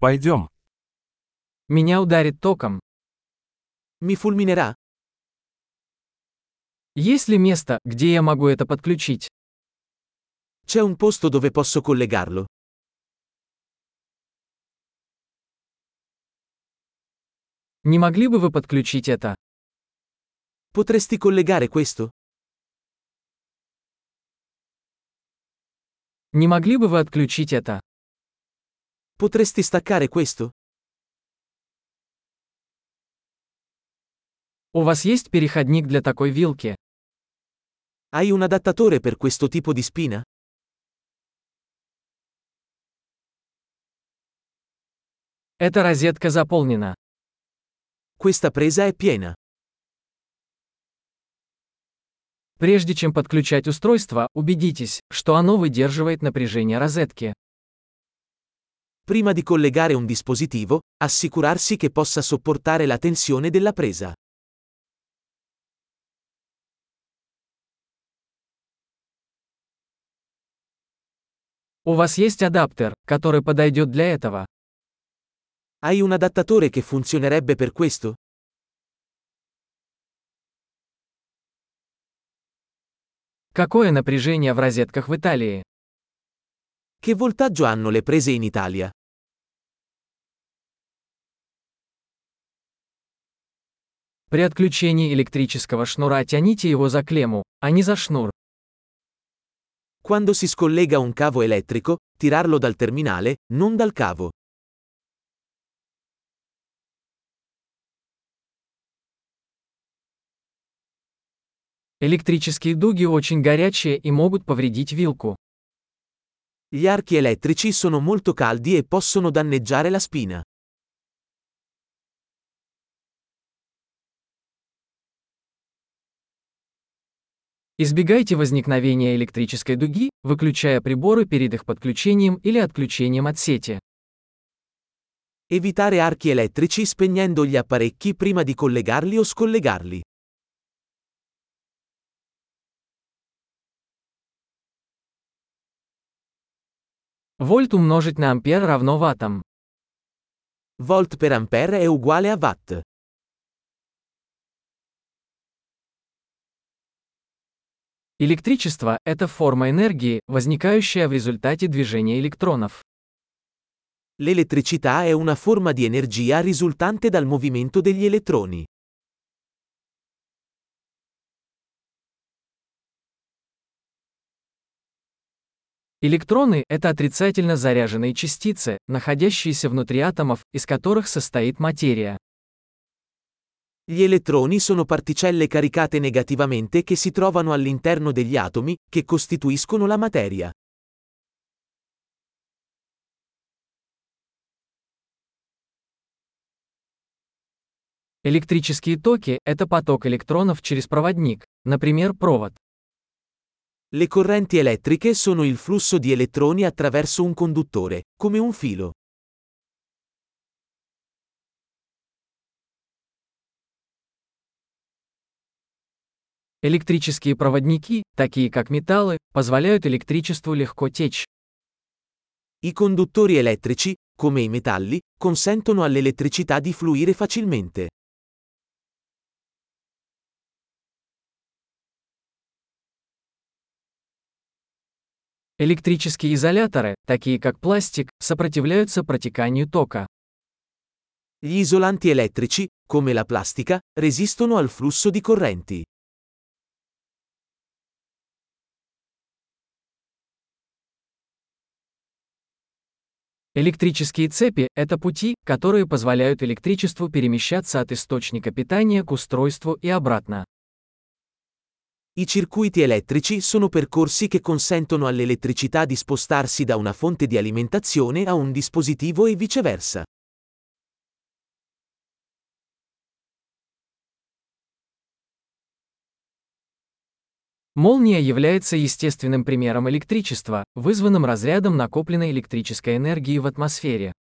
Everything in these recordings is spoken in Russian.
Пойдем. Меня ударит током. Mi fulminerà? Есть ли место, где я могу это подключить? C'è un posto dove posso collegarlo? Не могли бы вы подключить это? Potresti collegare questo? Не могли бы вы отключить это? Potresti staccare questo? У вас есть переходник для такой вилки? Hai un adattatore per questo tipo di spina? Эта розетка заполнена. Questa presa è piena. Прежде чем подключать устройство, убедитесь, что оно выдерживает напряжение розетки. Prima di collegare un dispositivo, assicurarsi che possa sopportare la tensione della presa. У вас есть адаптер, который подойдет для этого? Hai un adattatore che funzionerebbe per questo? Какое напряжение в розетках в Италии? Che voltaggio hanno le prese in Italia? При отключении электрического шнура тяните его за клемму, а не за шнур. Quando si scollega un cavo elettrico, tirarlo dal terminale, non dal cavo. Электрические дуги очень горячие и могут повредить вилку. Gli archi elettrici sono molto caldi e possono danneggiare la spina. Избегайте возникновения электрической дуги, выключая приборы перед их подключением или отключением от сети. Evitare archi elettrici spegnendo gli apparecchi prima di collegarli o scollegarli. Вольт умножить на ампер равно ваттам. Volt per ampere è uguale a watt. Электричество – это форма энергии, возникающая в результате движения электронов. L'elettricità è una forma di energia risultante dal movimento degli elettroni. Электроны – это отрицательно заряженные частицы, находящиеся внутри атомов, из которых состоит материя. Gli elettroni sono particelle caricate negativamente che si trovano all'interno degli atomi, che costituiscono la materia. Электрические токи – это поток электронов через проводник, например, провод. Le correnti elettriche sono il flusso di elettroni attraverso un conduttore, come un filo. Электрические проводники, такие как металлы, позволяют электричеству легко течь. I conduttori elettrici, come i metalli, consentono all'elettricità di fluire facilmente. Электрические изоляторы, такие как пластик, сопротивляются протеканию тока. Gli isolanti elettrici, come la plastica, resistono al flusso di correnti. Электрические цепи – это пути, которые позволяют электричеству перемещаться от источника питания к устройству и обратно. I circuiti elettrici sono percorsi che consentono all'elettricità di spostarsi da una fonte di alimentazione a un dispositivo e viceversa. Молния является естественным примером электричества, вызванным разрядом накопленной электрической энергии в атмосфере.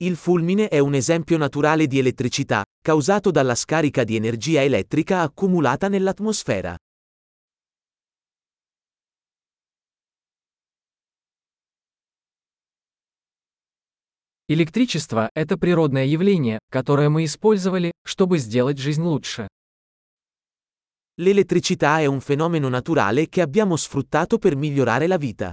Il fulmine è un esempio naturale di elettricità, causato dalla scarica di energia elettrica accumulata nell'atmosfera. Электричество – это природное явление, которое мы использовали, чтобы сделать жизнь лучше. L'elettricità è un fenomeno naturale che abbiamo sfruttato per migliorare la vita.